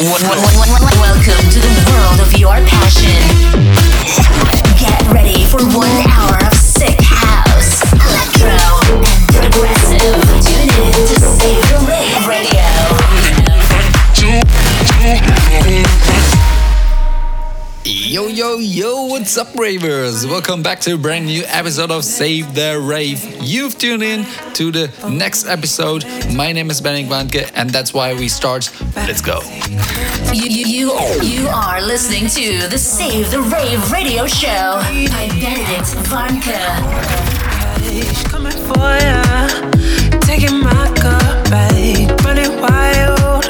Welcome to the world of your passion. Get ready for one hour of Yo, yo, yo, what's up, ravers? Welcome back to a brand new episode of Save the Rave. You've tuned in to the next episode. My name is Benning Banke, and that's why we start. Let's go. You, you, you, you are listening to the Save the Rave radio show by Benedict Vanke. Coming for ya, taking my cup, right? Running wild.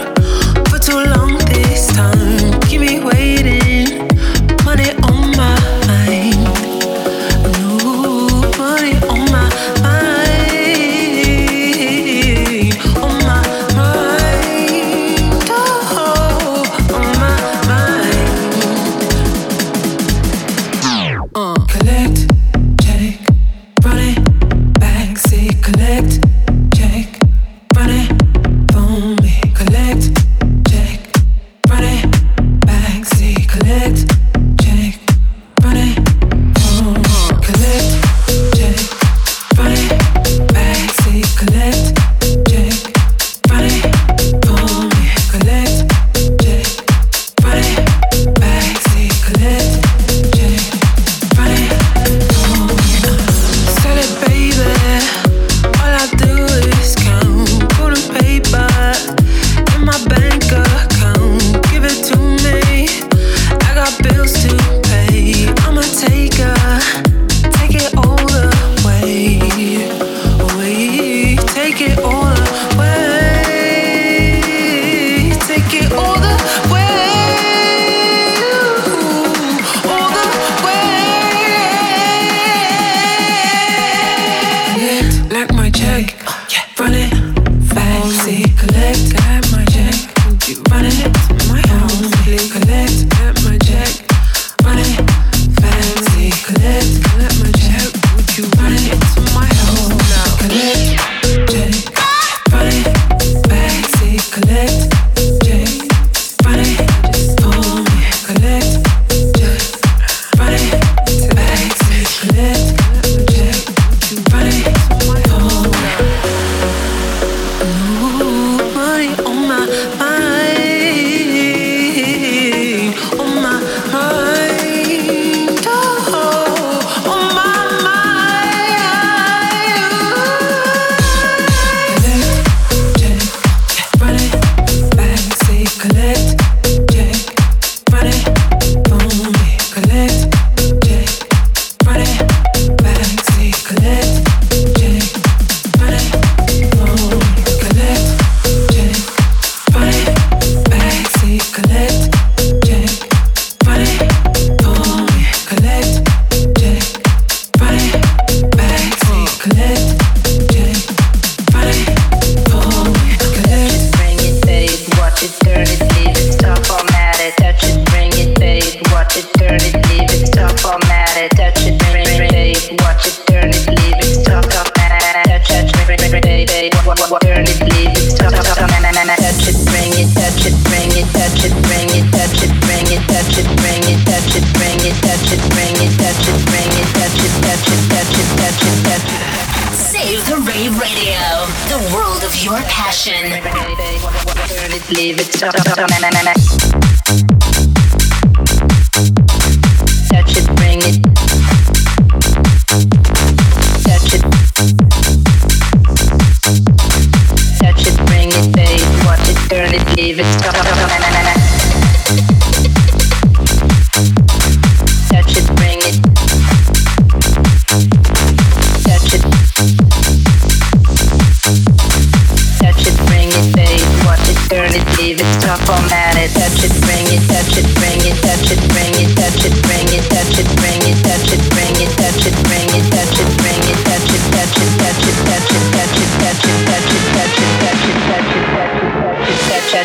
your passion.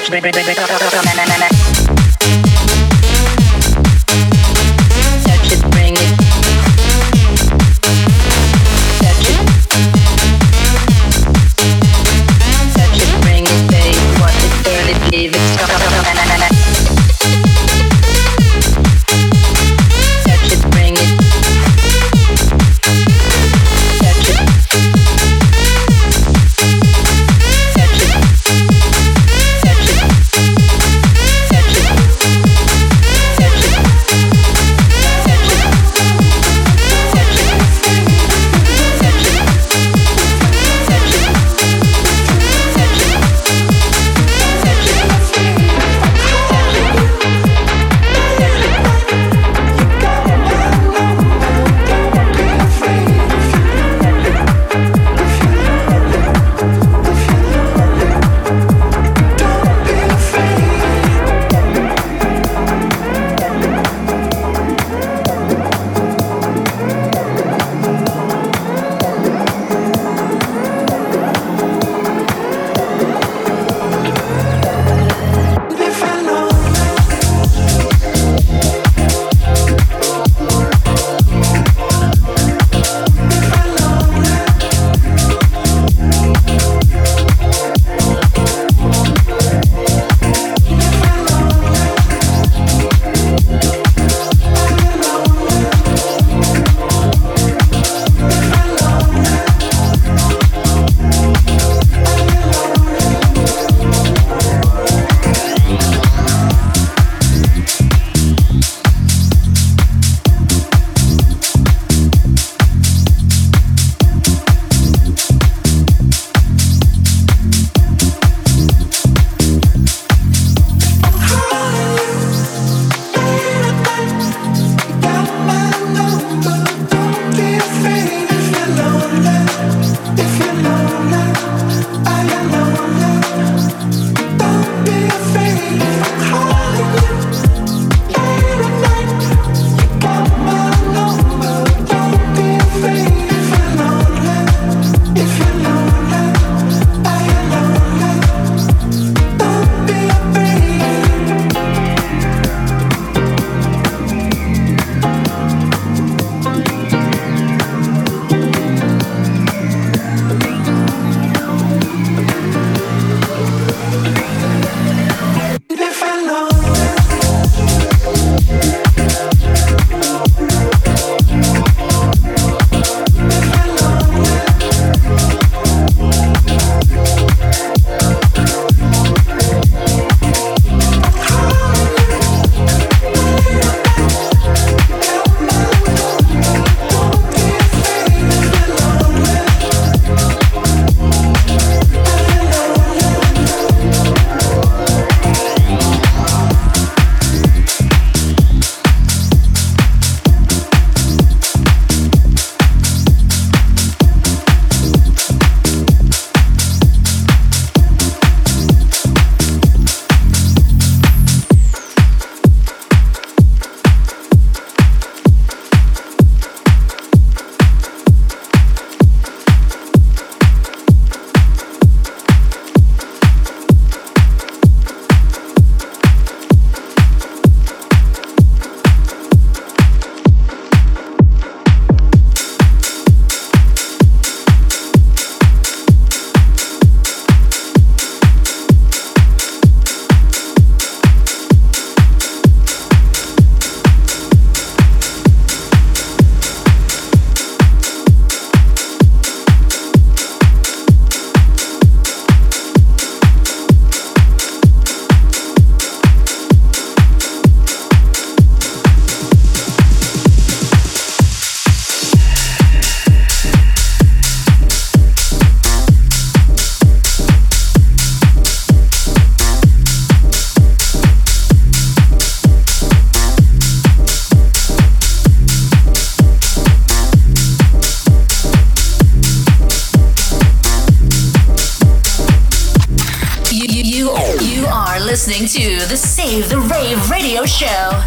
Bring, bring, bring, bring, bring, bring, bring, bring, Rave radio show.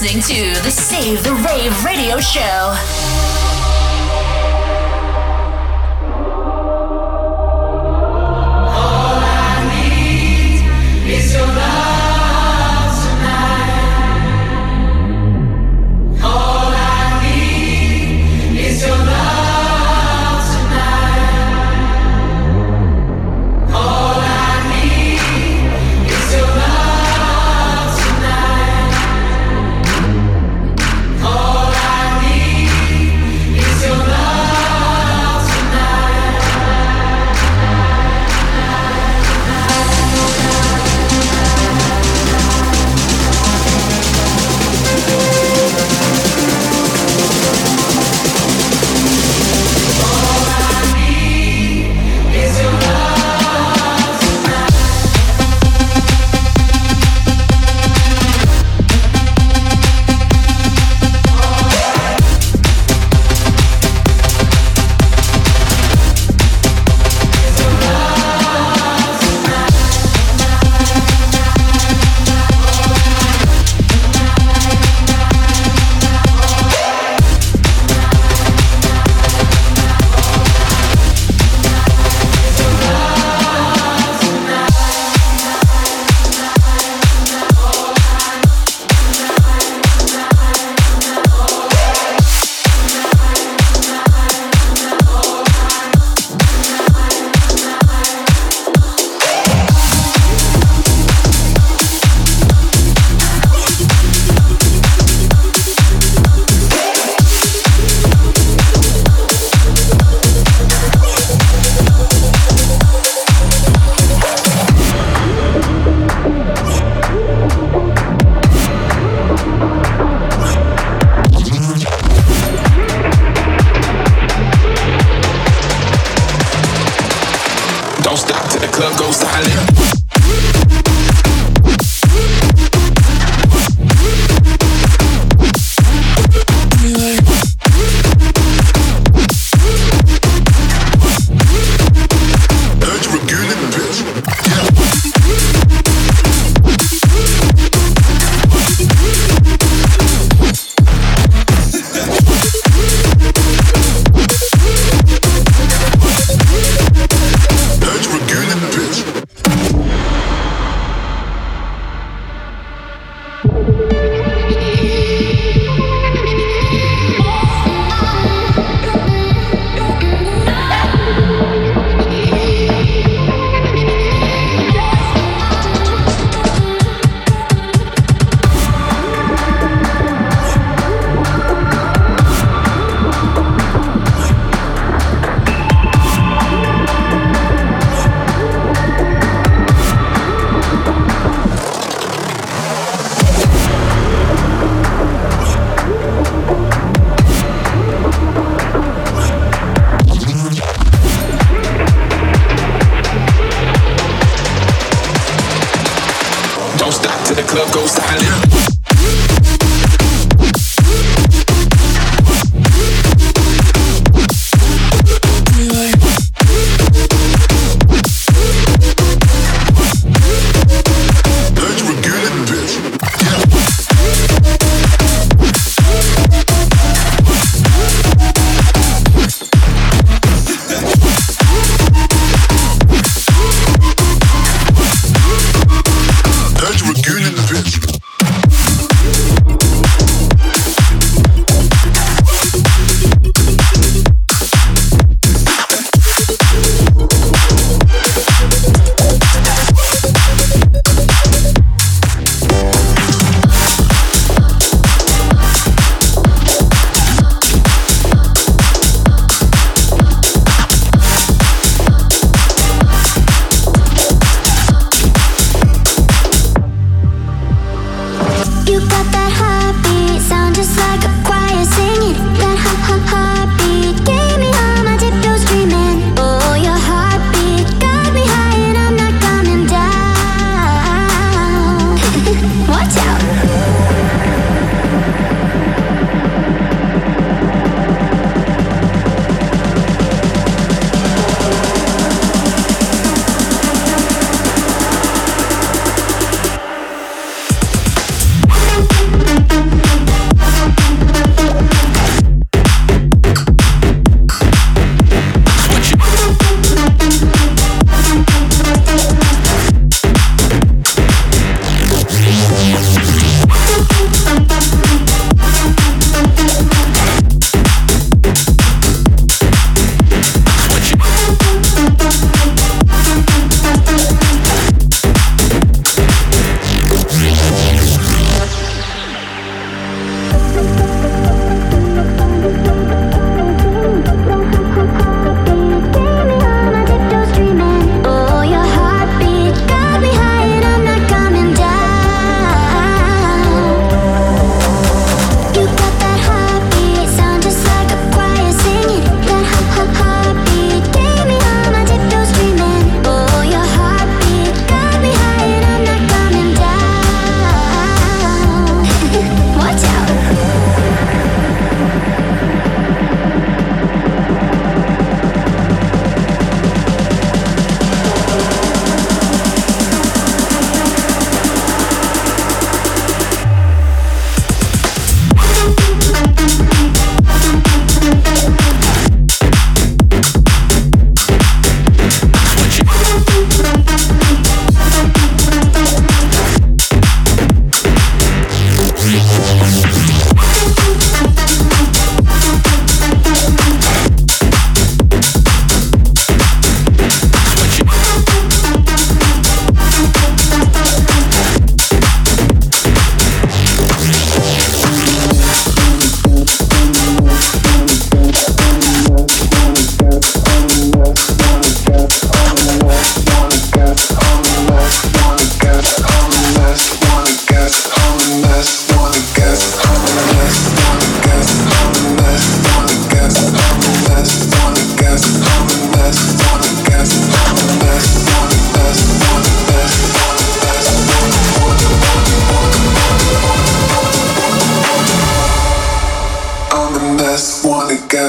listening to the Save the Rave radio show.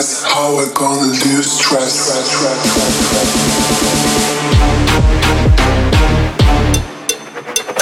How we gonna lose stress?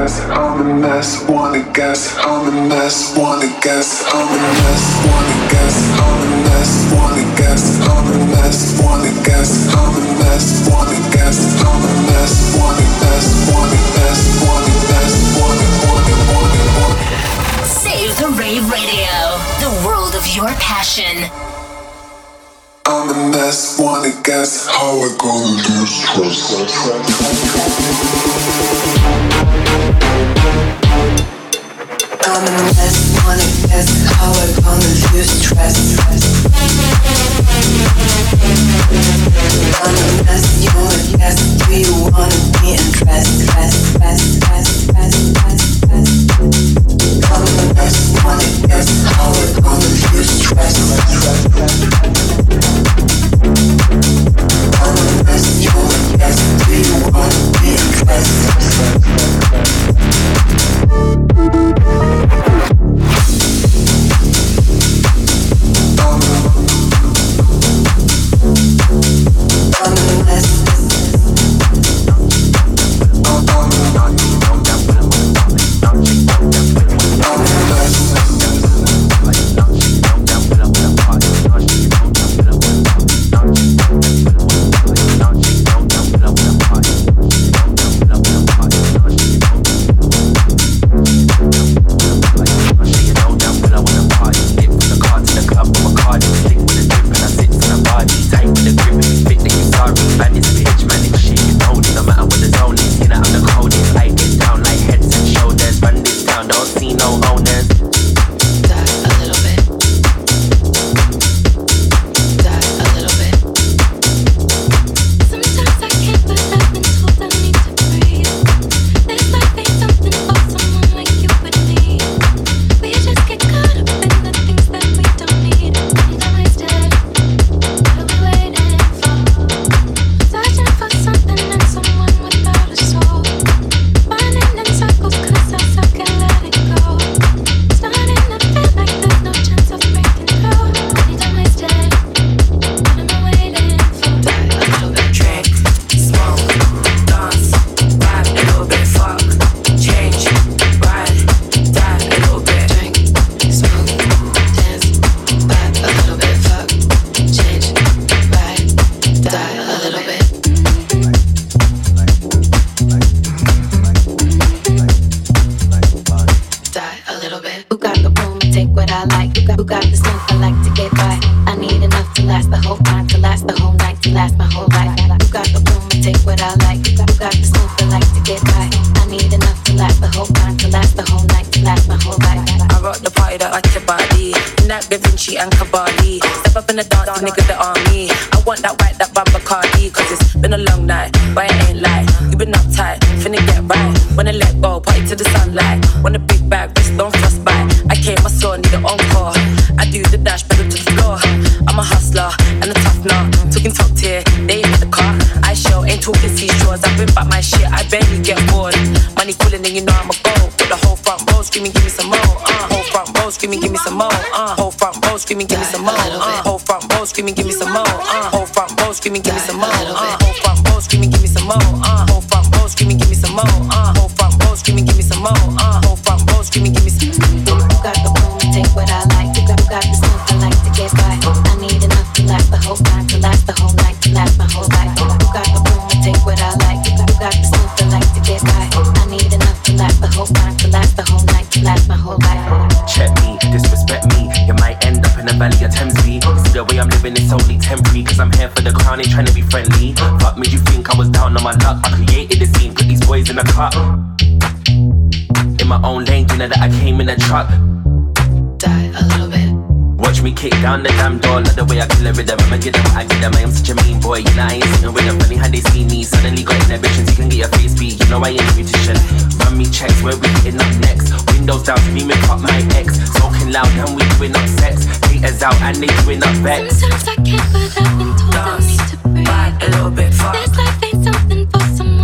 guess, I'm the mess, wanna guess, I'm the mess, wanna guess, I'm the mess, wanna guess, I'm the mess, wanna guess, I'm the mess, wanna guess, I'm the mess, wanna guess, I'm the mess, wanna guess, wanna guess, wanna guess, wanna wanna wanna wanna Save the Rave Radio, the world of your passion. I'm the mess, wanna guess how I gonna lose trust. I'm a mess, wanna guess how I'm gonna lose trust. I'm a mess, you wanna guess, do you wanna be? Put these in a cup. In my own lane, you know that I came in a truck. Die a little bit. Watch me kick down the damn door, like the way I kill a rhythm. I'ma get them, I get them. I am such a mean boy, you know I ain't sitting with them. Funny how they see me, suddenly got inhibitions. You can get your face beat, you know I ain't a beautician. Run me checks, where we hitting up next. Windows down, screaming fuck my ex. Smoking loud, and we doing up sex. Haters out, and they doing up vex. Sometimes I can't, but I've been told I need to breathe. Ride a little bit. Fuck. This life ain't something for someone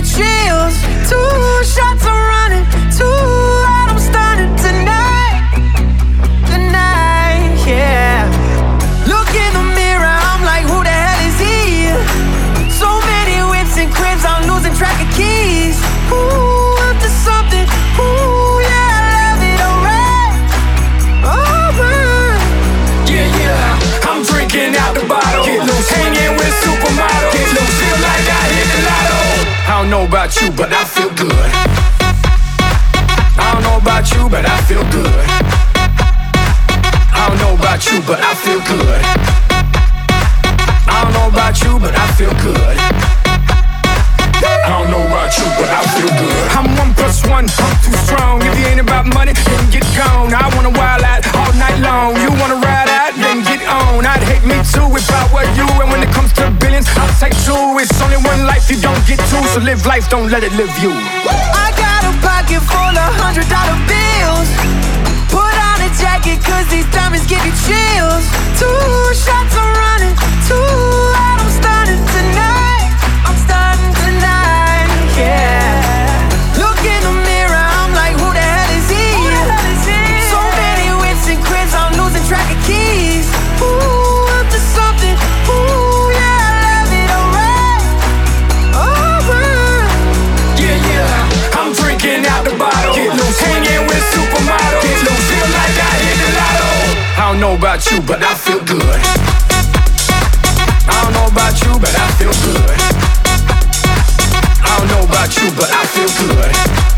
be real but I feel good. I don't know about you, but I feel good. I don't know about you, but I feel good. I'm one plus one, I'm too strong. If you ain't about money, then get gone. I wanna wild out all night long. You wanna ride out, then get on. I'd hate me too if I were you. And when it comes to billions, I'll take two. It's only one life you don't get two, so live life, don't let it live you. I got a pocket full of hundred dollar bills. Put out jacket cause these diamonds give you chills Two shots I'm running, two out I'm stunning Tonight I'm starting. don't know about you, but I feel good. I don't know about you, but I feel good. I don't know about you, but I feel good.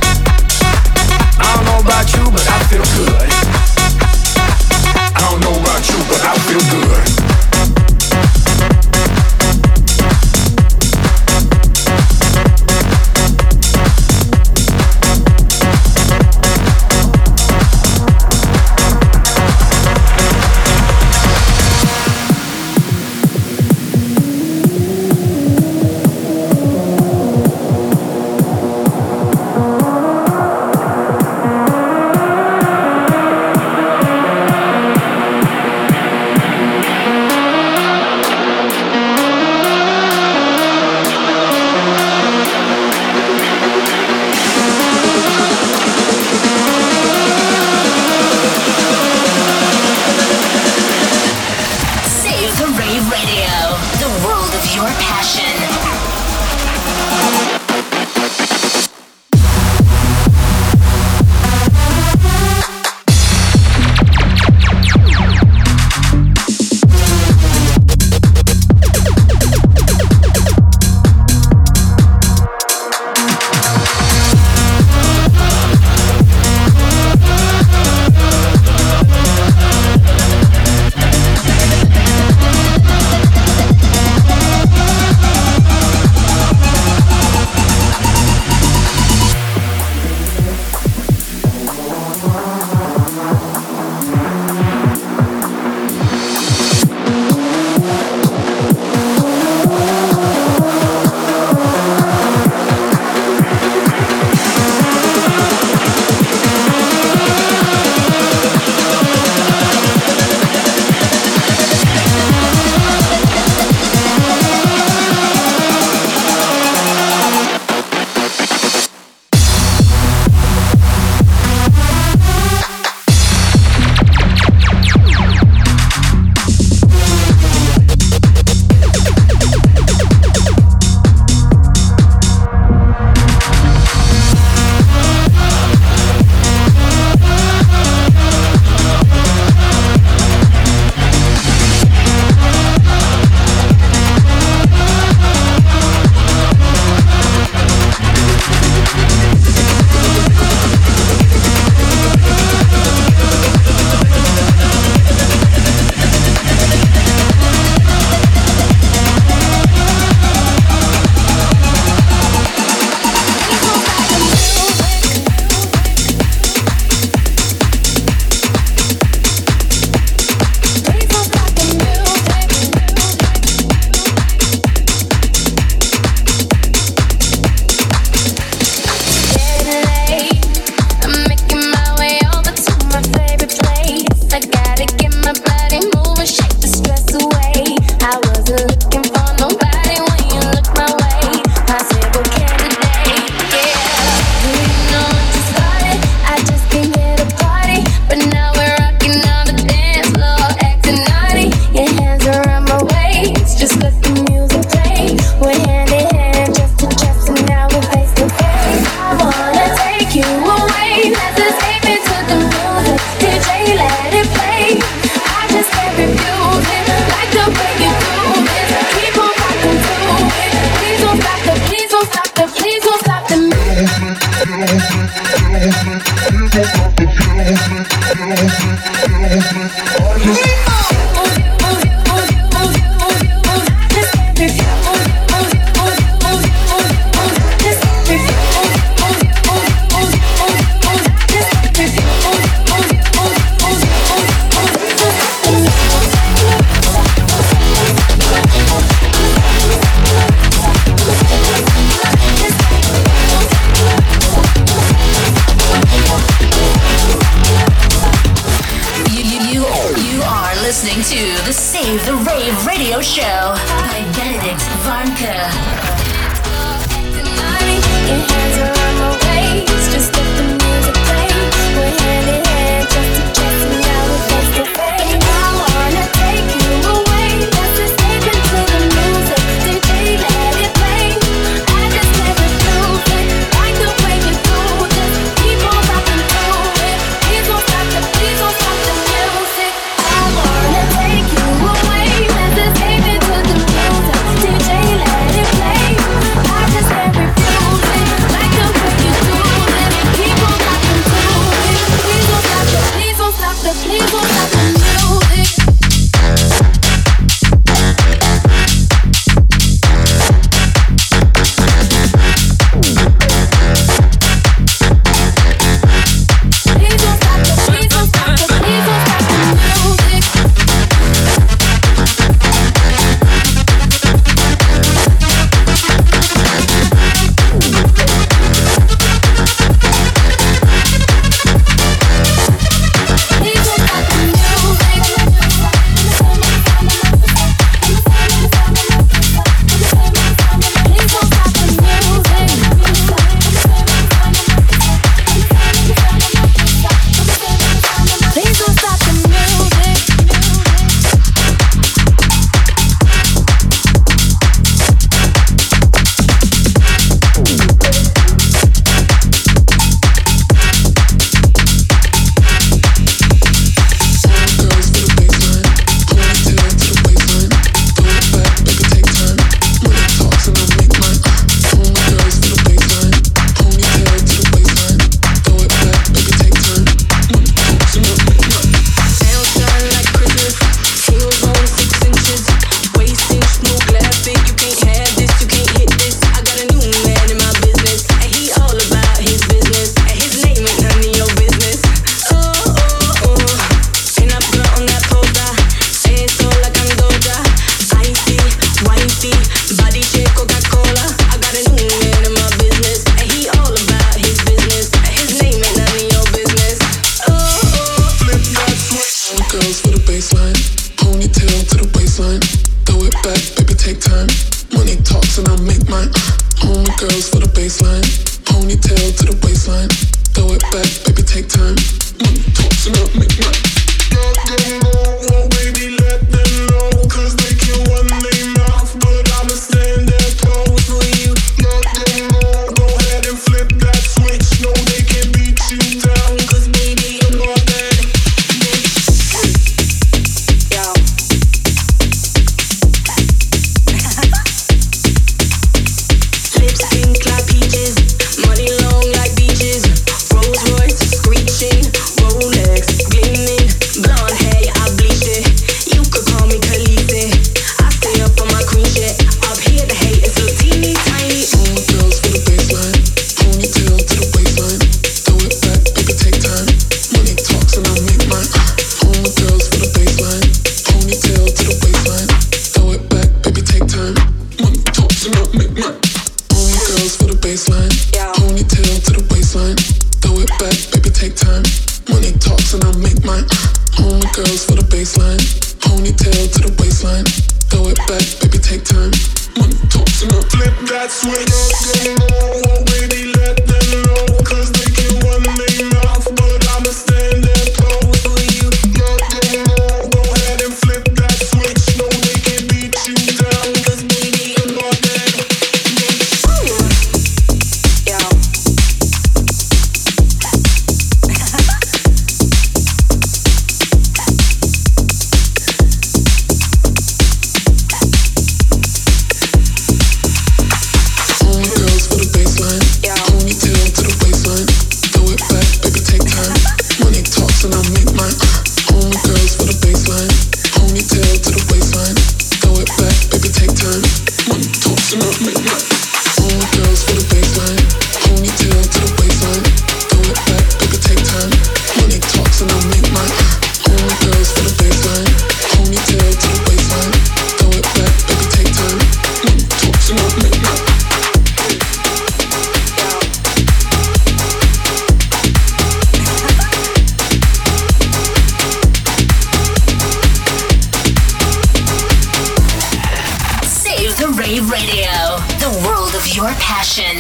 Your passion.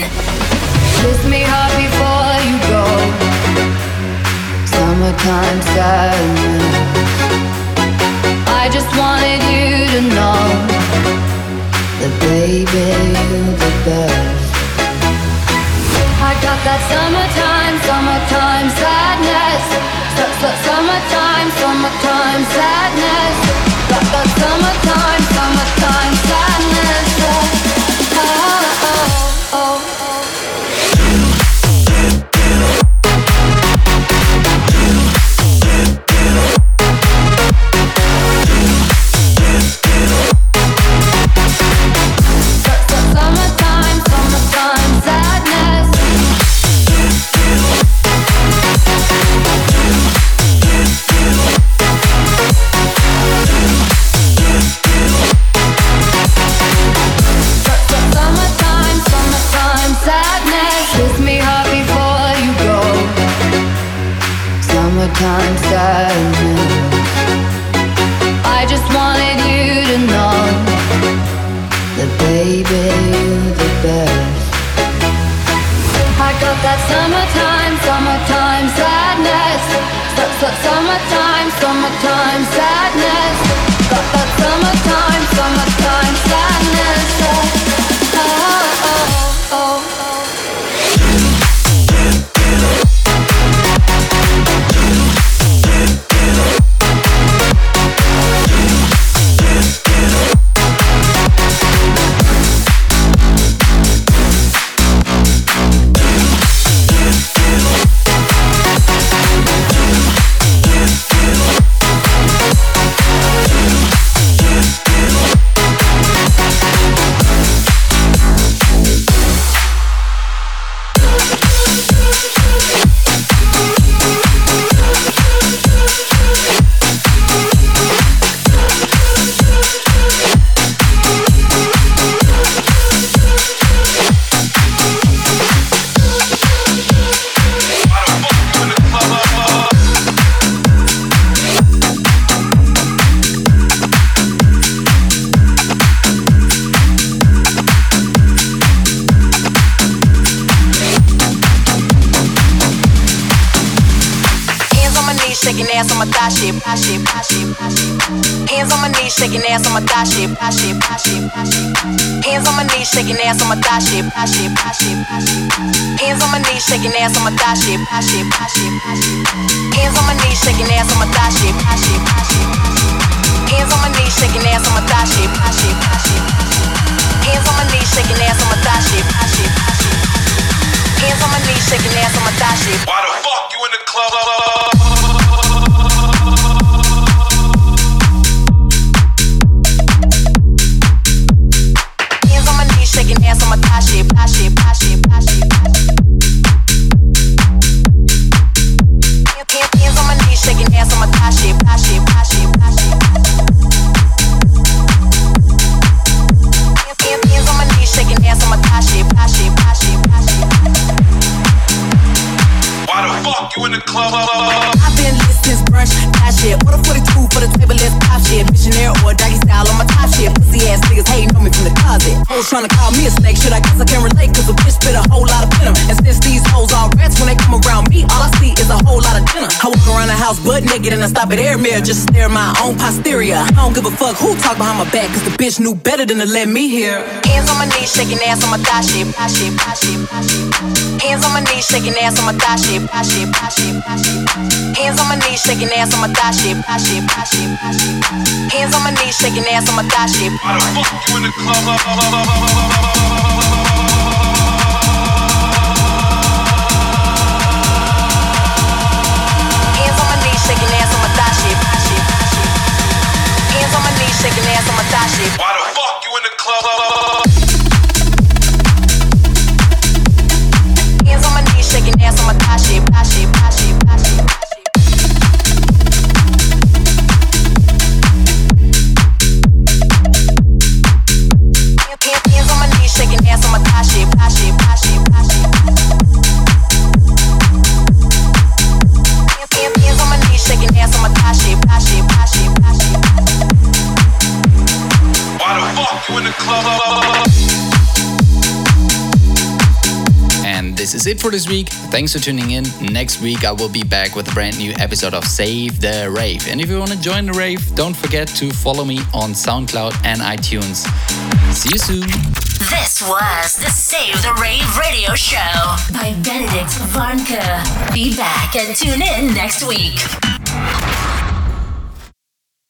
Kiss me hard before you go. Summertime sadness. I just wanted you to know that baby you're the best. I got that summertime, summertime sadness. Su- su- Summertime, summertime sadness. Got that summertime, summertime Summertime, sadness. You in the club? I've been lit since brunch, that shit. A 42 for the table, let's pop shit. Missionaire or doggy style on my top shit. Pussy ass niggas hating on me from the closet. Hoes trying to call me a snake, shit. I guess I can relate, cause a bitch spit a whole lot of venom. And since these hoes all rats, when they come around me, all I see is a whole lot of dinner. I walk around the house butt naked and I stop at air mirror just to stare at my own posterior. I don't give a fuck who talk behind my back, cause the bitch knew better than to let me hear. Hands on my knees, shaking ass on my thigh shit, thigh shit, thigh shit, thigh shit. Hands on my knees, shaking ass on my thigh shit, thigh shit, thigh shit, thigh shit. Hands on my knees, shaking ass on my thigh shit. Hands on my knees, shaking ass on my thigh shit. Why the fuck you in the club? Hands on my knees, shaking ass on my thigh shit, thigh shit, thigh shit. Hands on my knees, shaking ass on my thigh shit. Why the fuck you in the club? And this is it for this week. Thanks for tuning in. Next week, I will be back with a brand new episode of Save the Rave. And if you want to join the rave, don't forget to follow me on SoundCloud and iTunes. See you soon. This was the Save the Rave radio show by Benedict Varnke. Be back and tune in next week.